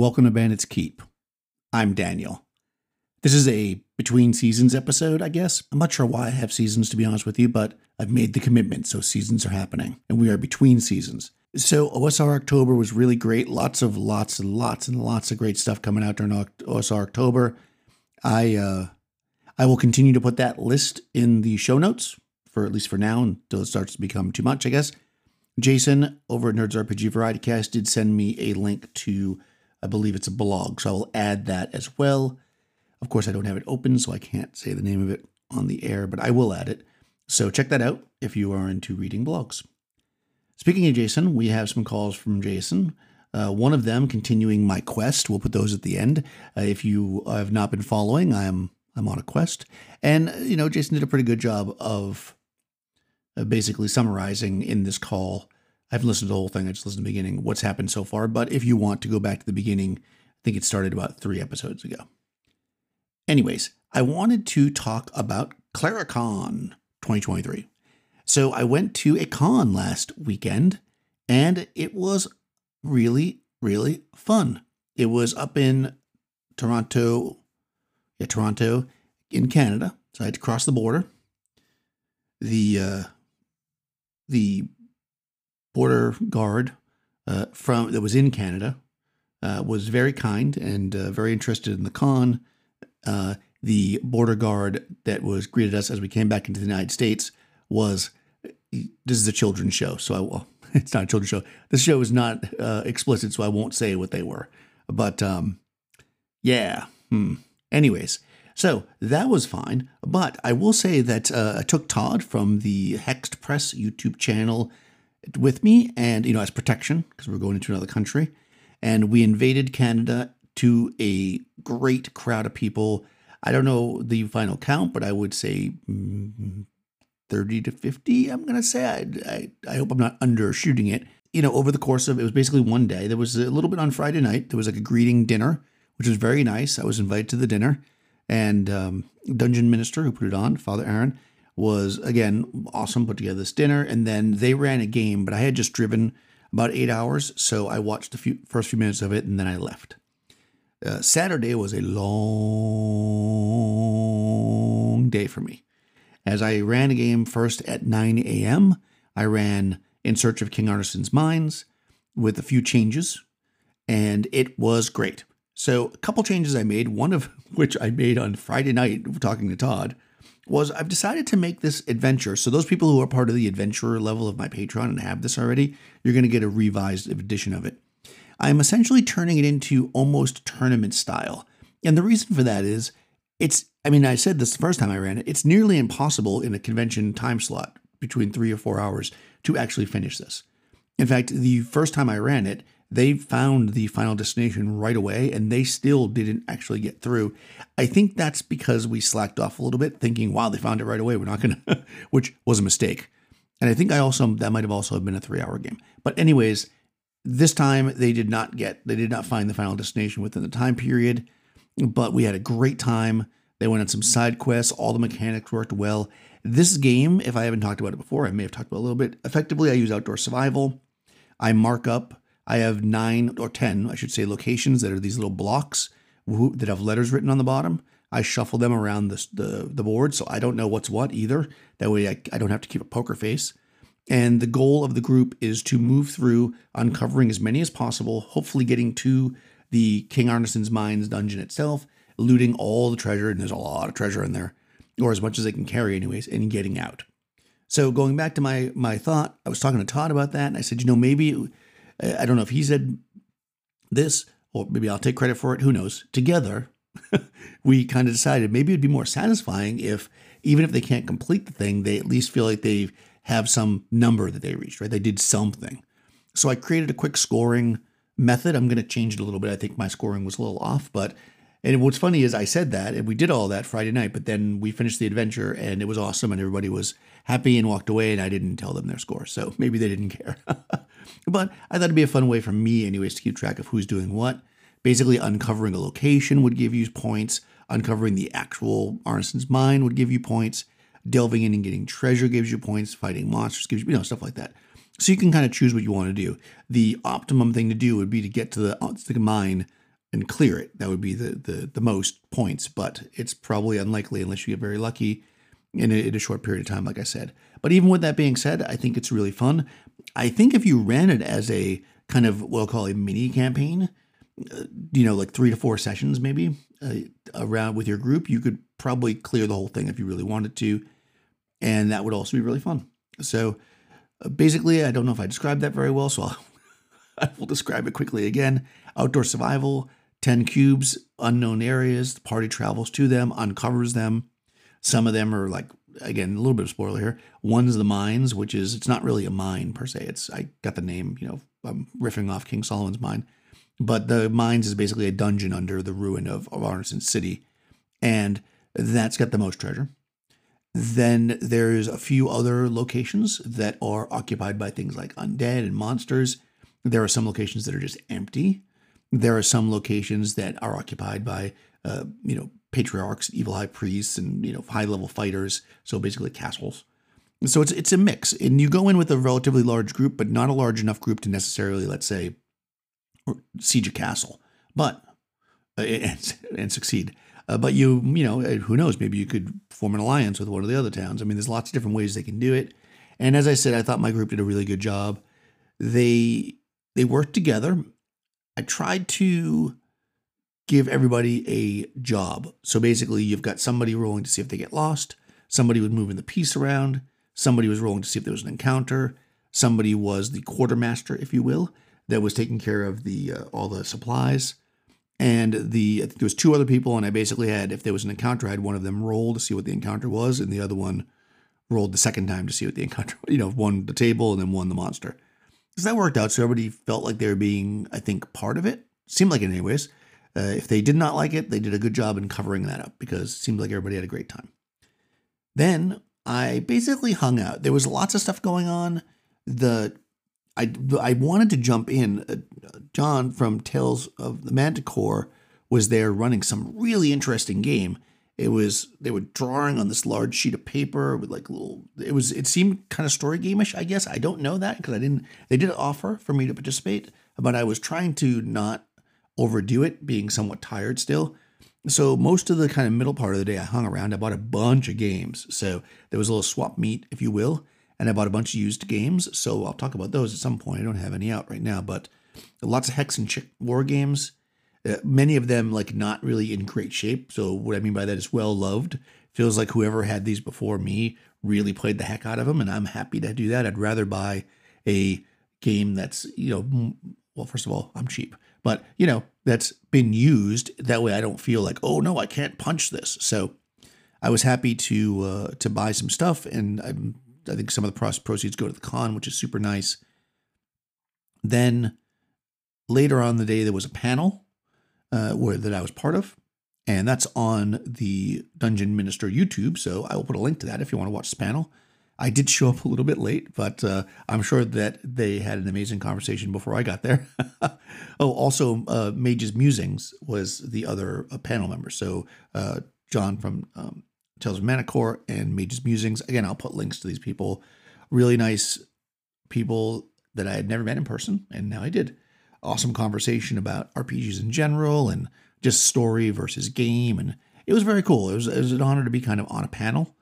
Welcome to Bandit's Keep. I'm Daniel. This is a between seasons episode, I guess. I'm not sure why I have seasons, to be honest with you, but I've made the commitment, so seasons are happening, and we are between seasons. So OSR October was really great. Lots of lots and lots and lots of great stuff coming out during OSR October. I uh, I will continue to put that list in the show notes for at least for now until it starts to become too much, I guess. Jason over at Nerds RPG Variety Cast did send me a link to, I believe it's a blog, so I will add that as well. Of course, I don't have it open, so I can't say the name of it on the air, but I will add it. So check that out if you are into reading blogs. Speaking of Jason, we have some calls from Jason. Uh, one of them continuing my quest. We'll put those at the end. Uh, if you have not been following, I'm I'm on a quest, and you know Jason did a pretty good job of uh, basically summarizing in this call. I've listened to the whole thing. I just listened to the beginning. What's happened so far? But if you want to go back to the beginning, I think it started about three episodes ago. Anyways, I wanted to talk about CleriCon 2023. So I went to a con last weekend and it was really, really fun. It was up in Toronto, yeah, Toronto in Canada. So I had to cross the border. The uh, the border guard uh, from that was in Canada uh, was very kind and uh, very interested in the con uh, the border guard that was greeted us as we came back into the United States was this is a children's show, so I will. It's not a children's show. This show is not uh, explicit, so I won't say what they were. But um, yeah. Hmm. Anyways, so that was fine. But I will say that uh, I took Todd from the Hexed Press YouTube channel with me, and you know, as protection because we're going into another country, and we invaded Canada to a great crowd of people. I don't know the final count, but I would say mm, 30 to 50. I'm going to say, I, I, I hope I'm not undershooting it. You know, over the course of it was basically one day. There was a little bit on Friday night. There was like a greeting dinner, which was very nice. I was invited to the dinner, and um, Dungeon Minister who put it on, Father Aaron, was again awesome. Put together this dinner, and then they ran a game, but I had just driven about eight hours, so I watched the few, first few minutes of it, and then I left. Uh, Saturday was a long day for me. As I ran a game first at 9 a.m., I ran In Search of King Arneson's Mines with a few changes, and it was great. So, a couple changes I made, one of which I made on Friday night talking to Todd, was I've decided to make this adventure. So, those people who are part of the adventurer level of my Patreon and have this already, you're going to get a revised edition of it. I'm essentially turning it into almost tournament style. And the reason for that is it's, I mean, I said this the first time I ran it, it's nearly impossible in a convention time slot between three or four hours to actually finish this. In fact, the first time I ran it, they found the final destination right away and they still didn't actually get through. I think that's because we slacked off a little bit, thinking, wow, they found it right away. We're not going to, which was a mistake. And I think I also, that might have also been a three hour game. But, anyways, this time they did not get, they did not find the final destination within the time period, but we had a great time. They went on some side quests. All the mechanics worked well. This game, if I haven't talked about it before, I may have talked about a little bit. Effectively, I use outdoor survival. I mark up. I have nine or 10, I should say, locations that are these little blocks that have letters written on the bottom. I shuffle them around the, the, the board so I don't know what's what either. That way I, I don't have to keep a poker face. And the goal of the group is to move through uncovering as many as possible, hopefully getting to the King Arneson's Mines dungeon itself, looting all the treasure, and there's a lot of treasure in there, or as much as they can carry, anyways, and getting out. So going back to my my thought, I was talking to Todd about that, and I said, you know, maybe I don't know if he said this, or maybe I'll take credit for it. Who knows? Together, we kind of decided maybe it'd be more satisfying if even if they can't complete the thing, they at least feel like they've some number that they reached, right? They did something. So I created a quick scoring method. I'm going to change it a little bit. I think my scoring was a little off, but and what's funny is I said that and we did all that Friday night, but then we finished the adventure and it was awesome and everybody was happy and walked away and I didn't tell them their score. So maybe they didn't care. but I thought it'd be a fun way for me anyways to keep track of who's doing what. Basically uncovering a location would give you points, uncovering the actual Arneson's mine would give you points, delving in and getting treasure gives you points, fighting monsters gives you, you know, stuff like that. So you can kind of choose what you want to do. The optimum thing to do would be to get to the, uh, the mine and clear it. That would be the, the the most points, but it's probably unlikely unless you get very lucky in a, in a short period of time, like I said. But even with that being said, I think it's really fun. I think if you ran it as a kind of what I'll call a mini campaign, uh, you know, like three to four sessions maybe uh, around with your group, you could probably clear the whole thing if you really wanted to, and that would also be really fun. So uh, basically, I don't know if I described that very well, so I'll, I will describe it quickly again. Outdoor survival, 10 cubes, unknown areas, the party travels to them, uncovers them. Some of them are like, again, a little bit of spoiler here. One's the mines, which is, it's not really a mine per se. It's, I got the name, you know, I'm riffing off King Solomon's mine. But the mines is basically a dungeon under the ruin of, of Arneson City. And that's got the most treasure. Then there's a few other locations that are occupied by things like undead and monsters. There are some locations that are just empty. There are some locations that are occupied by, uh, you know, patriarchs, evil high priests, and you know, high level fighters. So basically, castles. So it's it's a mix, and you go in with a relatively large group, but not a large enough group to necessarily, let's say, siege a castle, but uh, and, and succeed. Uh, but you, you know, uh, who knows? Maybe you could form an alliance with one of the other towns. I mean, there's lots of different ways they can do it. And as I said, I thought my group did a really good job. They they worked together. I tried to give everybody a job. So basically, you've got somebody rolling to see if they get lost. Somebody was moving the piece around. Somebody was rolling to see if there was an encounter. Somebody was the quartermaster, if you will, that was taking care of the uh, all the supplies and the there was two other people, and I basically had if there was an encounter, I had one of them roll to see what the encounter was, and the other one rolled the second time to see what the encounter. Was, you know, won the table and then won the monster. So that worked out. So everybody felt like they were being, I think, part of it. Seemed like it, anyways. Uh, if they did not like it, they did a good job in covering that up because it seemed like everybody had a great time. Then I basically hung out. There was lots of stuff going on. The I, I wanted to jump in. Uh, John from Tales of the Manticore was there running some really interesting game. It was they were drawing on this large sheet of paper with like little. It was it seemed kind of story gameish. I guess I don't know that because I didn't. They did offer for me to participate, but I was trying to not overdo it, being somewhat tired still. So most of the kind of middle part of the day, I hung around. I bought a bunch of games. So there was a little swap meet, if you will and I bought a bunch of used games. So I'll talk about those at some point. I don't have any out right now, but lots of hex and chit war games. Uh, many of them like not really in great shape. So what I mean by that is well loved. Feels like whoever had these before me really played the heck out of them, and I'm happy to do that. I'd rather buy a game that's you know well first of all i'm cheap but you know that's been used that way i don't feel like oh no i can't punch this so i was happy to uh, to buy some stuff and i'm I think some of the proceeds go to the con, which is super nice. Then later on the day, there was a panel uh, where that I was part of, and that's on the Dungeon Minister YouTube. So I will put a link to that if you want to watch this panel. I did show up a little bit late, but uh, I'm sure that they had an amazing conversation before I got there. oh, also, uh, Mage's Musings was the other uh, panel member. So uh, John from um, Tales of Manticore and Mage's Musings. Again, I'll put links to these people. Really nice people that I had never met in person, and now I did. Awesome conversation about RPGs in general and just story versus game, and it was very cool. It was, it was an honor to be kind of on a panel,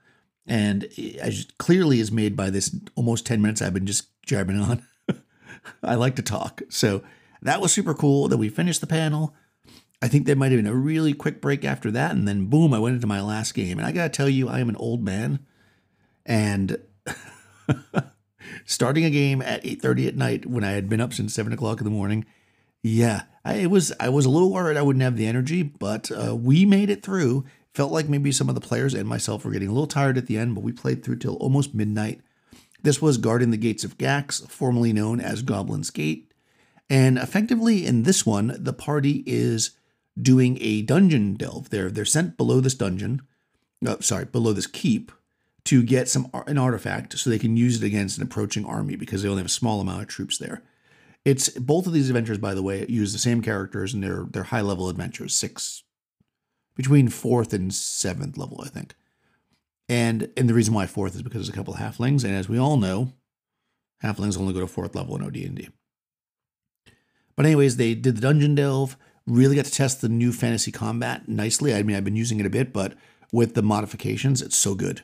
and as clearly is made by this almost ten minutes I've been just jabbing on. I like to talk, so that was super cool. That we finished the panel. I think there might have been a really quick break after that, and then boom, I went into my last game. And I gotta tell you, I am an old man, and starting a game at eight thirty at night when I had been up since seven o'clock in the morning, yeah, I it was I was a little worried I wouldn't have the energy, but uh, we made it through. Felt like maybe some of the players and myself were getting a little tired at the end, but we played through till almost midnight. This was guarding the gates of Gax, formerly known as Goblin's Gate. And effectively, in this one, the party is doing a dungeon delve. They're they're sent below this dungeon, uh, sorry, below this keep to get some an artifact so they can use it against an approaching army because they only have a small amount of troops there. It's both of these adventures, by the way, use the same characters and they're they're high level adventures, six between fourth and seventh level, I think. And and the reason why fourth is because there's a couple of halflings, and as we all know, halflings only go to fourth level in OD&D. But anyways, they did the dungeon delve Really got to test the new fantasy combat nicely. I mean, I've been using it a bit, but with the modifications, it's so good.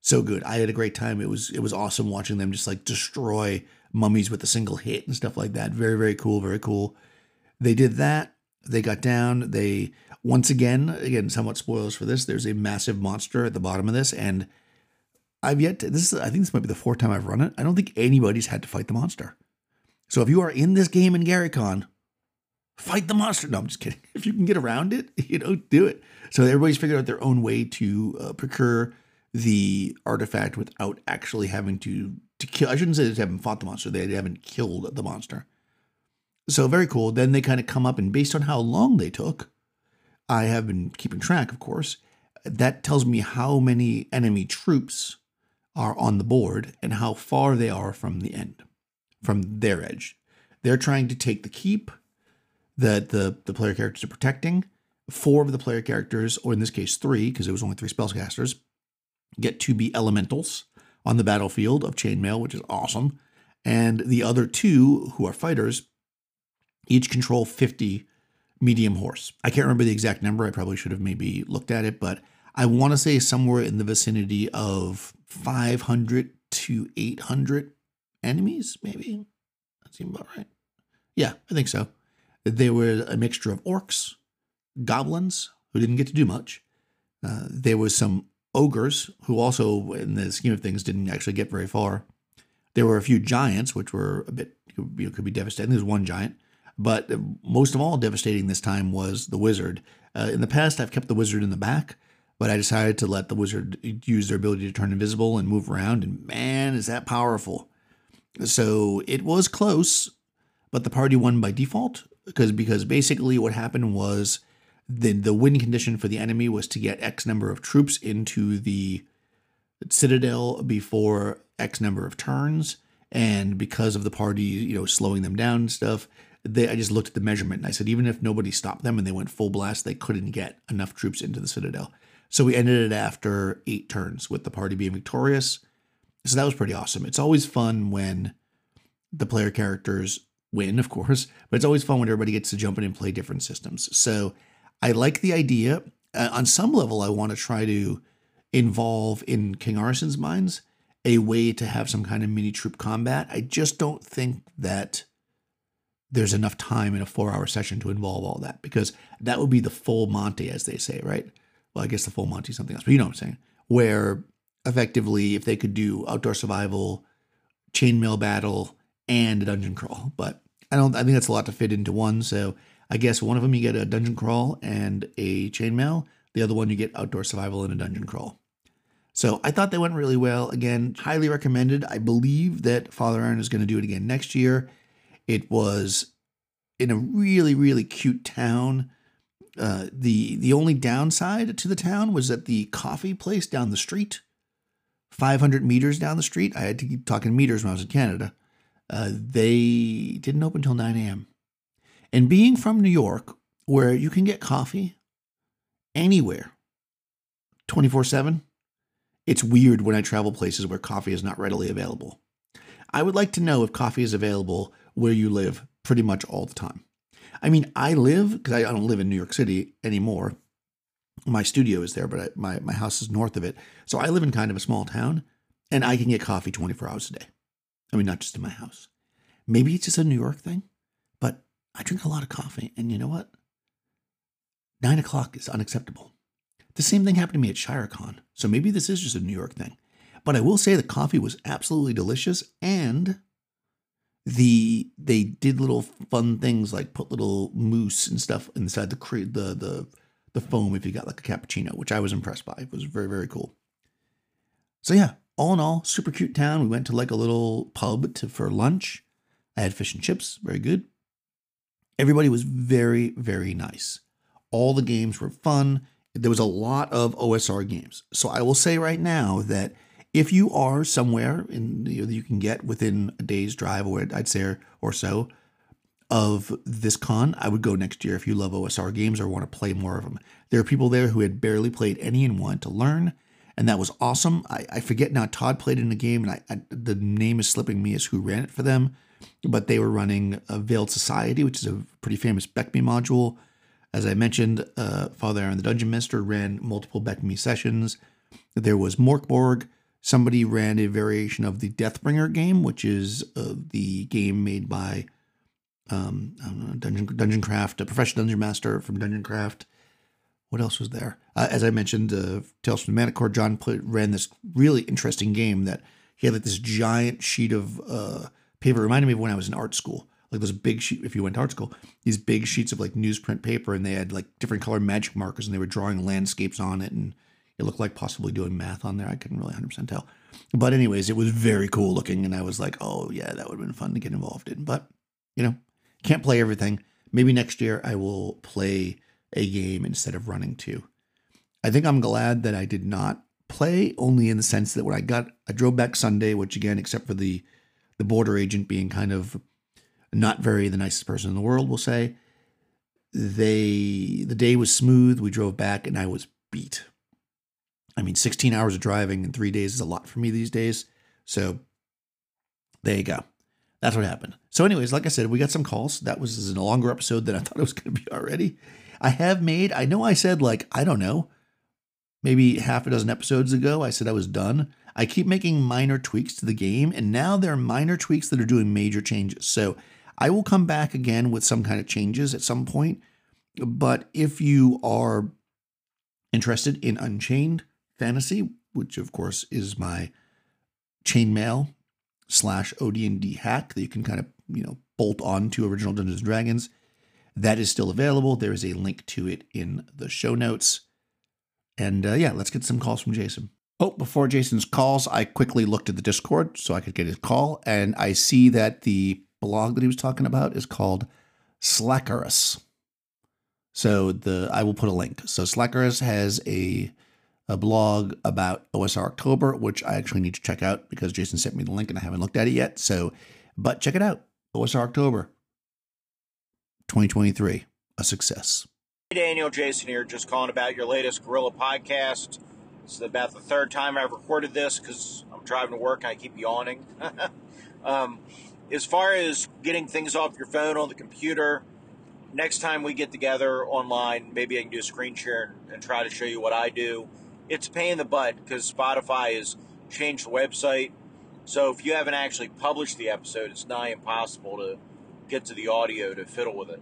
So good. I had a great time. It was it was awesome watching them just like destroy mummies with a single hit and stuff like that. Very, very cool, very cool. They did that. They got down. They once again, again, somewhat spoilers for this. There's a massive monster at the bottom of this, and I've yet to, this. Is, I think this might be the fourth time I've run it. I don't think anybody's had to fight the monster. So if you are in this game in GaryCon, fight the monster. No, I'm just kidding. If you can get around it, you know, do it. So everybody's figured out their own way to uh, procure the artifact without actually having to to kill. I shouldn't say they haven't fought the monster; they haven't killed the monster. So very cool. Then they kind of come up, and based on how long they took, I have been keeping track, of course. That tells me how many enemy troops are on the board and how far they are from the end, from their edge. They're trying to take the keep that the, the player characters are protecting. Four of the player characters, or in this case three, because it was only three spellcasters, get to be elementals on the battlefield of chainmail, which is awesome. And the other two, who are fighters, each control 50 medium horse. I can't remember the exact number. I probably should have maybe looked at it, but I want to say somewhere in the vicinity of 500 to 800 enemies, maybe. That seems about right. Yeah, I think so. They were a mixture of orcs, goblins, who didn't get to do much. Uh, there was some ogres, who also, in the scheme of things, didn't actually get very far. There were a few giants, which were a bit, you know, could be devastating. There's one giant. But most of all, devastating this time was the wizard. Uh, in the past, I've kept the wizard in the back, but I decided to let the wizard use their ability to turn invisible and move around, and man, is that powerful. So it was close, but the party won by default because because basically what happened was the the win condition for the enemy was to get X number of troops into the citadel before X number of turns, and because of the party, you know, slowing them down and stuff, they I just looked at the measurement and I said even if nobody stopped them and they went full blast, they couldn't get enough troops into the citadel. So we ended it after eight turns with the party being victorious. So that was pretty awesome. It's always fun when the player characters win, of course, but it's always fun when everybody gets to jump in and play different systems. So I like the idea. Uh, on some level, I want to try to involve in King Arneson's mines a way to have some kind of mini troop combat. I just don't think that there's enough time in a four hour session to involve all that because that would be the full Monty, as they say, right? Well, I guess the full Monty is something else, but you know what I'm saying. Where effectively, if they could do outdoor survival, chainmail battle, and a dungeon crawl, but I don't. I think that's a lot to fit into one. So I guess one of them you get a dungeon crawl and a chainmail. The other one you get outdoor survival and a dungeon crawl. So I thought they went really well. Again, highly recommended. I believe that Father Aaron is going to do it again next year. It was in a really, really cute town. Uh, the the only downside to the town was that the coffee place down the street, 500 meters down the street, I had to keep talking meters when I was in Canada. Uh, they didn't open until 9 a.m. And being from New York, where you can get coffee anywhere 24 7, it's weird when I travel places where coffee is not readily available. I would like to know if coffee is available where you live pretty much all the time. I mean, I live, because I don't live in New York City anymore. My studio is there, but I, my, my house is north of it. So I live in kind of a small town and I can get coffee 24 hours a day. I mean, not just in my house. Maybe it's just a New York thing, but I drink a lot of coffee. And you know what? Nine o'clock is unacceptable. The same thing happened to me at ShireCon. So maybe this is just a New York thing. But I will say the coffee was absolutely delicious and the they did little fun things like put little mousse and stuff inside the cre- the the the foam if you got like a cappuccino, which I was impressed by. It was very very cool. So yeah, all in all, super cute town. We went to like a little pub to for lunch. I had fish and chips, very good. Everybody was very very nice. All the games were fun. There was a lot of OSR games. So I will say right now that if you are somewhere in you, know, you can get within a day's drive, or I'd say or so, of this con, I would go next year if you love OSR games or want to play more of them. There are people there who had barely played any and wanted to learn, and that was awesome. I, I forget now. Todd played in the game, and I, I, the name is slipping me as who ran it for them, but they were running a Veiled Society, which is a pretty famous BECMI module, As I mentioned, uh, Father Aaron the Dungeon Master ran multiple BECMI sessions. There was Morkborg. Somebody ran a variation of the Deathbringer game, which is uh, the game made by um, know, Dungeon Dungeon Craft, a Professor Dungeon Master from Dungeon Craft. What else was there? Uh, as I mentioned, uh, Tales from the Manticore, John put, ran this really interesting game that he had like this giant sheet of uh, paper. It reminded me of when I was in art school. Like those big sheet, if you went to art school, these big sheets of like newsprint paper, and they had like different color magic markers, and they were drawing landscapes on it, and it looked like possibly doing math on there. I couldn't really 100% tell. But, anyways, it was very cool looking. And I was like, oh, yeah, that would have been fun to get involved in. But, you know, can't play everything. Maybe next year I will play a game instead of running two. I think I'm glad that I did not play, only in the sense that when I got, I drove back Sunday, which again, except for the the border agent being kind of not very the nicest person in the world, we'll say, they the day was smooth. We drove back, and I was beat. I mean, 16 hours of driving in three days is a lot for me these days. So there you go. That's what happened. So, anyways, like I said, we got some calls. That was a longer episode than I thought it was going to be already. I have made, I know I said, like, I don't know, maybe half a dozen episodes ago, I said I was done. I keep making minor tweaks to the game, and now there are minor tweaks that are doing major changes. So, I will come back again with some kind of changes at some point. But if you are interested in Unchained, Fantasy, which of course is my chainmail slash OD&D hack that you can kind of, you know, bolt on to original Dungeons and Dragons. That is still available. There is a link to it in the show notes. And uh, yeah, let's get some calls from Jason. Oh, before Jason's calls, I quickly looked at the Discord so I could get his call, and I see that the blog that he was talking about is called Slackarius. So the I will put a link. So Slackarius has a a blog about OSR October, which I actually need to check out because Jason sent me the link and I haven't looked at it yet. So, but check it out. OSR October 2023, a success. Hey, Daniel, Jason here, just calling about your latest Guerrilla podcast. It's about the third time I've recorded this because I'm driving to work and I keep yawning. um, as far as getting things off your phone on the computer, next time we get together online, maybe I can do a screen share and try to show you what I do it's a pain in the butt because Spotify has changed the website. So if you haven't actually published the episode, it's nigh impossible to get to the audio to fiddle with it.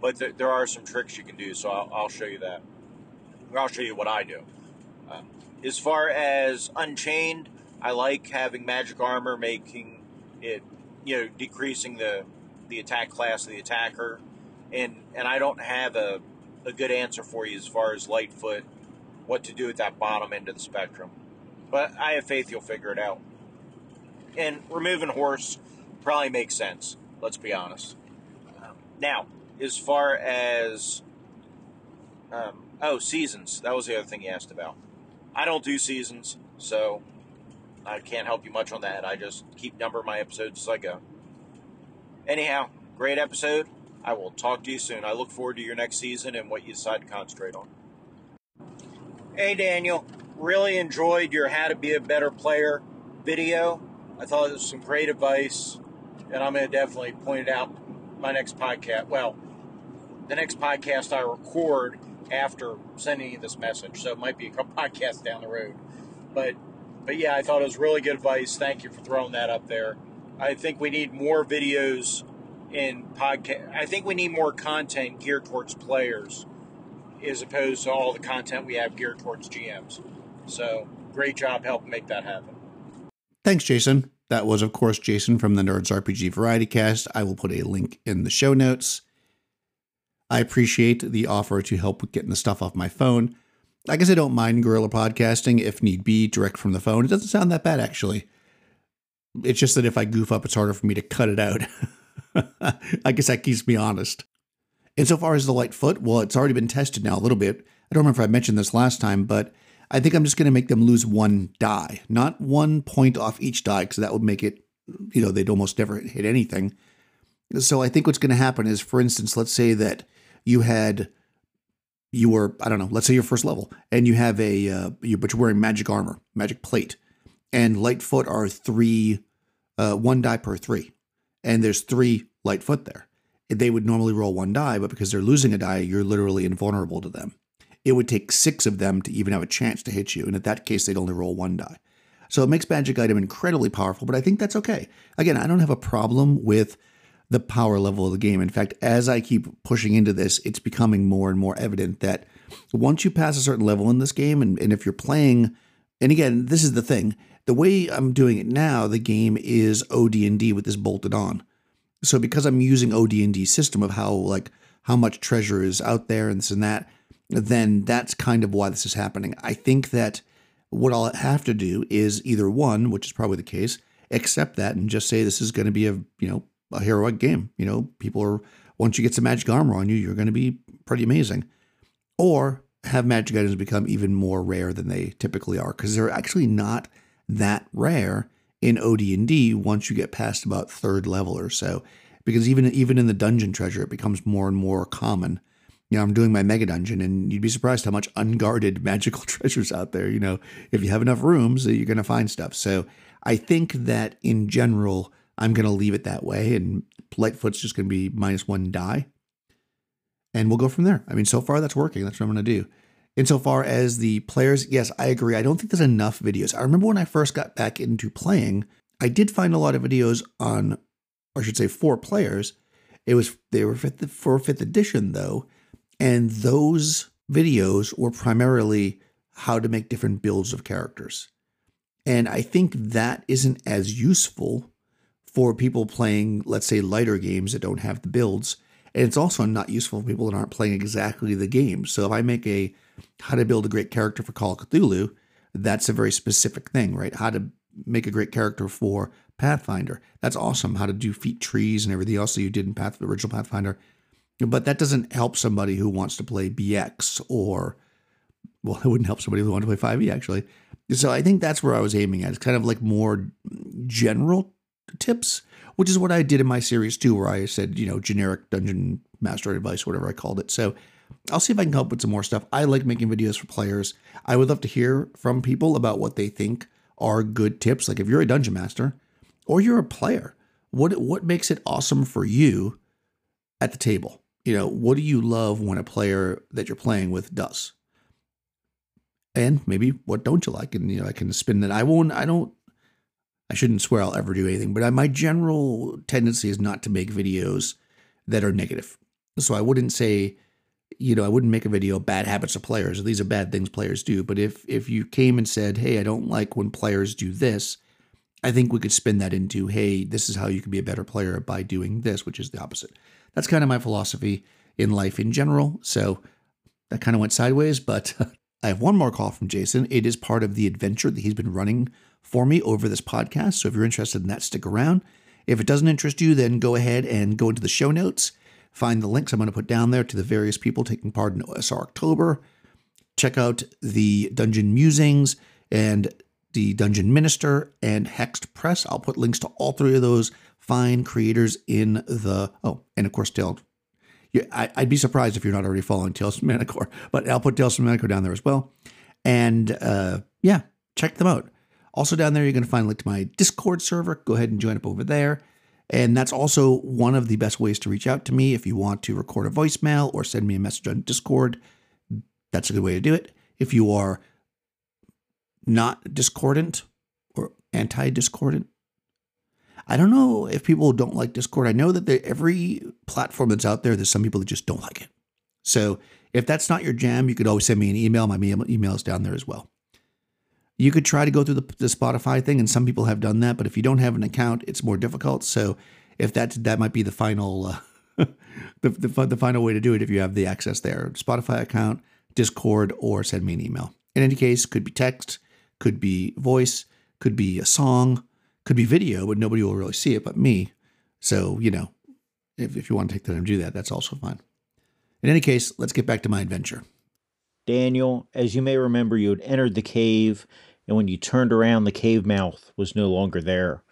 But th- there are some tricks you can do, so I'll, I'll show you that. I'll show you what I do. Um, as far as Unchained, I like having magic armor, making it, you know, decreasing the the attack class of the attacker, and and I don't have a a good answer for you as far as Lightfoot what to do at that bottom end of the spectrum. But I have faith you'll figure it out. And removing horse probably makes sense, let's be honest. Um, now, as far as. Um, oh, seasons. That was the other thing you asked about. I don't do seasons, so I can't help you much on that. I just keep number my episodes as I go. Anyhow, great episode. I will talk to you soon. I look forward to your next season and what you decide to concentrate on. Hey, Daniel. Really enjoyed your How to Be a Better Player video. I thought it was some great advice, and I'm going to definitely point it out my next podcast. Well, the next podcast I record after sending you this message, so it might be a couple podcasts down the road. But, but yeah, I thought it was really good advice. Thank you for throwing that up there. I think we need more videos in podcast. I think we need more content geared towards players as opposed to all the content we have geared towards GMs. So great job helping make that happen. Thanks, Jason. That was, of course, Jason from the Nerds RPG Variety Cast. I will put a link in the show notes. I appreciate the offer to help with getting the stuff off my phone. I guess I don't mind guerrilla podcasting if need be, direct from the phone. It doesn't sound that bad, actually. It's just that if I goof up, it's harder for me to cut it out. I guess that keeps me honest. Insofar as the Lightfoot, well, it's already been tested now a little bit. I don't remember if I mentioned this last time, but I think I'm just going to make them lose one die, not one point off each die, because that would make it, you know, they'd almost never hit anything. So I think what's going to happen is, for instance, let's say that you had, you were, I don't know, let's say your first level, and you have a, uh, you, but you're wearing magic armor, magic plate, and Lightfoot are three, uh, one die per three, and there's three Lightfoot there they would normally roll one die, but because they're losing a die, you're literally invulnerable to them. It would take six of them to even have a chance to hit you, and in that case, they'd only roll one die. So it makes Magic Item incredibly powerful, but I think that's okay. Again, I don't have a problem with the power level of the game. In fact, as I keep pushing into this, it's becoming more and more evident that once you pass a certain level in this game, and, and if you're playing, and again, this is the thing, the way I'm doing it now, the game is OD&D with this bolted on. So because I'm using OD&D system of how like how much treasure is out there and this and that, then that's kind of why this is happening. I think that what I'll have to do is either one, which is probably the case, accept that and just say this is going to be a you know a heroic game. You know, people are once you get some magic armor on you, you're going to be pretty amazing. Or have magic items become even more rare than they typically are because they're actually not that rare in OD&D once you get past about third level or so. Because even even in the dungeon treasure, it becomes more and more common. You know, I'm doing my mega dungeon, and you'd be surprised how much unguarded magical treasures out there. You know, if you have enough rooms, uh, you're going to find stuff. So I think that in general, I'm going to leave it that way, and Lightfoot's just going to be minus one die, and we'll go from there. I mean, so far that's working. That's what I'm going to do. Insofar as the players, yes, I agree. I don't think there's enough videos. I remember when I first got back into playing, I did find a lot of videos on, I should say, for players. It was they were fifth, for fifth edition though, and those videos were primarily how to make different builds of characters. And I think that isn't as useful for people playing, let's say, lighter games that don't have the builds. And it's also not useful for people that aren't playing exactly the game. So if I make a how to build a great character for Call of Cthulhu, that's a very specific thing, right? How to make a great character for Pathfinder. That's awesome. How to do feat trees and everything else that you did in Path, the original Pathfinder. But that doesn't help somebody who wants to play BX or, well, it wouldn't help somebody who wants to play 5e actually. So I think that's where I was aiming at. It's kind of like more general tips, which is what I did in my series too, where I said, you know, generic dungeon master advice, whatever I called it. So I'll see if I can up with some more stuff. I like making videos for players. I would love to hear from people about what they think are good tips. Like if you're a dungeon master or you're a player, what what makes it awesome for you at the table? You know, what do you love when a player that you're playing with does? And maybe what don't you like? And you know, I can spin that. I won't. I don't. I shouldn't swear I'll ever do anything, but my general tendency is not to make videos that are negative. So I wouldn't say you know, I wouldn't make a video bad habits of players. These are bad things players do. But if if you came and said, "Hey, I don't like when players do this," I think we could spin that into, "Hey, this is how you can be a better player by doing this," which is the opposite. That's kind of my philosophy in life in general. So that kind of went sideways, but I have one more call from Jason. It is part of the adventure that he's been running for me over this podcast. So if you're interested in that, stick around. If it doesn't interest you, then go ahead and go into the show notes Find the links I'm going to put down there to the various people taking part in OSR October. Check out the Dungeon Musings and the Dungeon Minister and Hexed Press. I'll put links to all three of those fine creators in the oh, and of course Tales. Yeah, I, would be surprised if you're not already following Tales from Manticore, but I'll put Tales from Manticore down there as well. And uh, yeah, check them out. Also down there, you're going to find a link to my Discord server. Go ahead and join up over there. And that's also one of the best ways to reach out to me if you want to record a voicemail or send me a message on Discord. That's a good way to do it. If you are not discordant or anti discordant, I don't know if people don't like Discord. I know that every platform that's out there, there's some people that just don't like it. So if that's not your jam, you could always send me an email. My email is down there as well. You could try to go through the, the Spotify thing, and some people have done that. But if you don't have an account, it's more difficult. So if that that might be the final uh, the, the the final way to do it if you have the access there. Spotify account, Discord, or send me an email. In any case, could be text, could be voice, could be a song, could be video, but nobody will really see it but me. So, you know, if, if you want to take the time to do that, that's also fine. In any case, let's get back to my adventure. Daniel, as you may remember, you had entered the cave and when you turned around, the cave mouth was no longer there.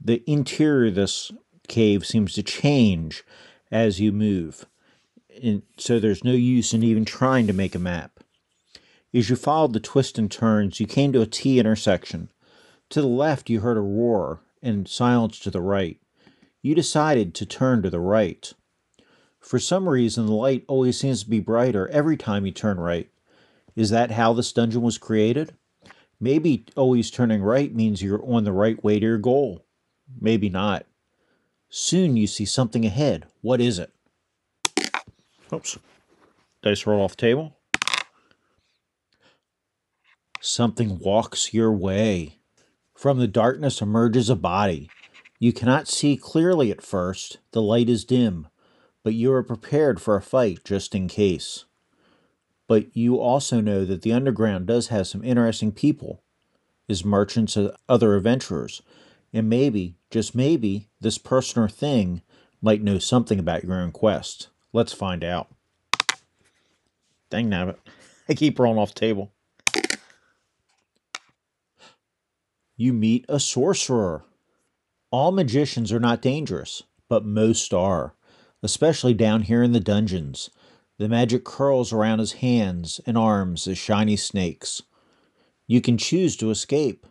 The interior of this cave seems to change as you move, and so there's no use in even trying to make a map. As you followed the twists and turns, you came to a T intersection. To the left, you heard a roar and silence to the right. You decided to turn to the right. For some reason, the light always seems to be brighter every time you turn right. Is that how this dungeon was created? Maybe always turning right means you're on the right way to your goal. Maybe not. Soon you see something ahead. What is it? Oops. Dice roll off the table. Something walks your way. From the darkness emerges a body. You cannot see clearly at first, the light is dim, but you are prepared for a fight just in case. But you also know that the underground does have some interesting people, is merchants and other adventurers, and maybe, just maybe, this person or thing might know something about your own quest. Let's find out. Dang nabbit. I keep rolling off the table. You meet a sorcerer. All magicians are not dangerous, but most are, especially down here in the dungeons. The magic curls around his hands and arms as shiny snakes. You can choose to escape,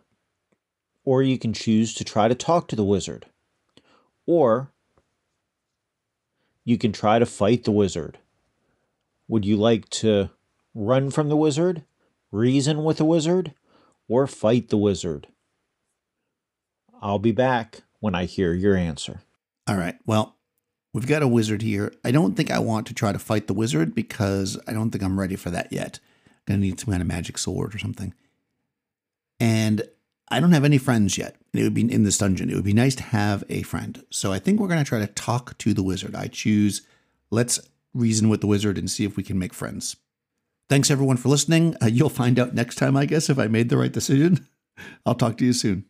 or you can choose to try to talk to the wizard, or you can try to fight the wizard. Would you like to run from the wizard, reason with the wizard, or fight the wizard? I'll be back when I hear your answer. All right. Well, we've got a wizard here. I don't think I want to try to fight the wizard because I don't think I'm ready for that yet. I'm gonna need some kind of magic sword or something. And I don't have any friends yet. It would be in this dungeon. It would be nice to have a friend. So I think we're gonna try to talk to the wizard. I choose let's reason with the wizard and see if we can make friends. Thanks everyone for listening. Uh, you'll find out next time, I guess, if I made the right decision. I'll talk to you soon.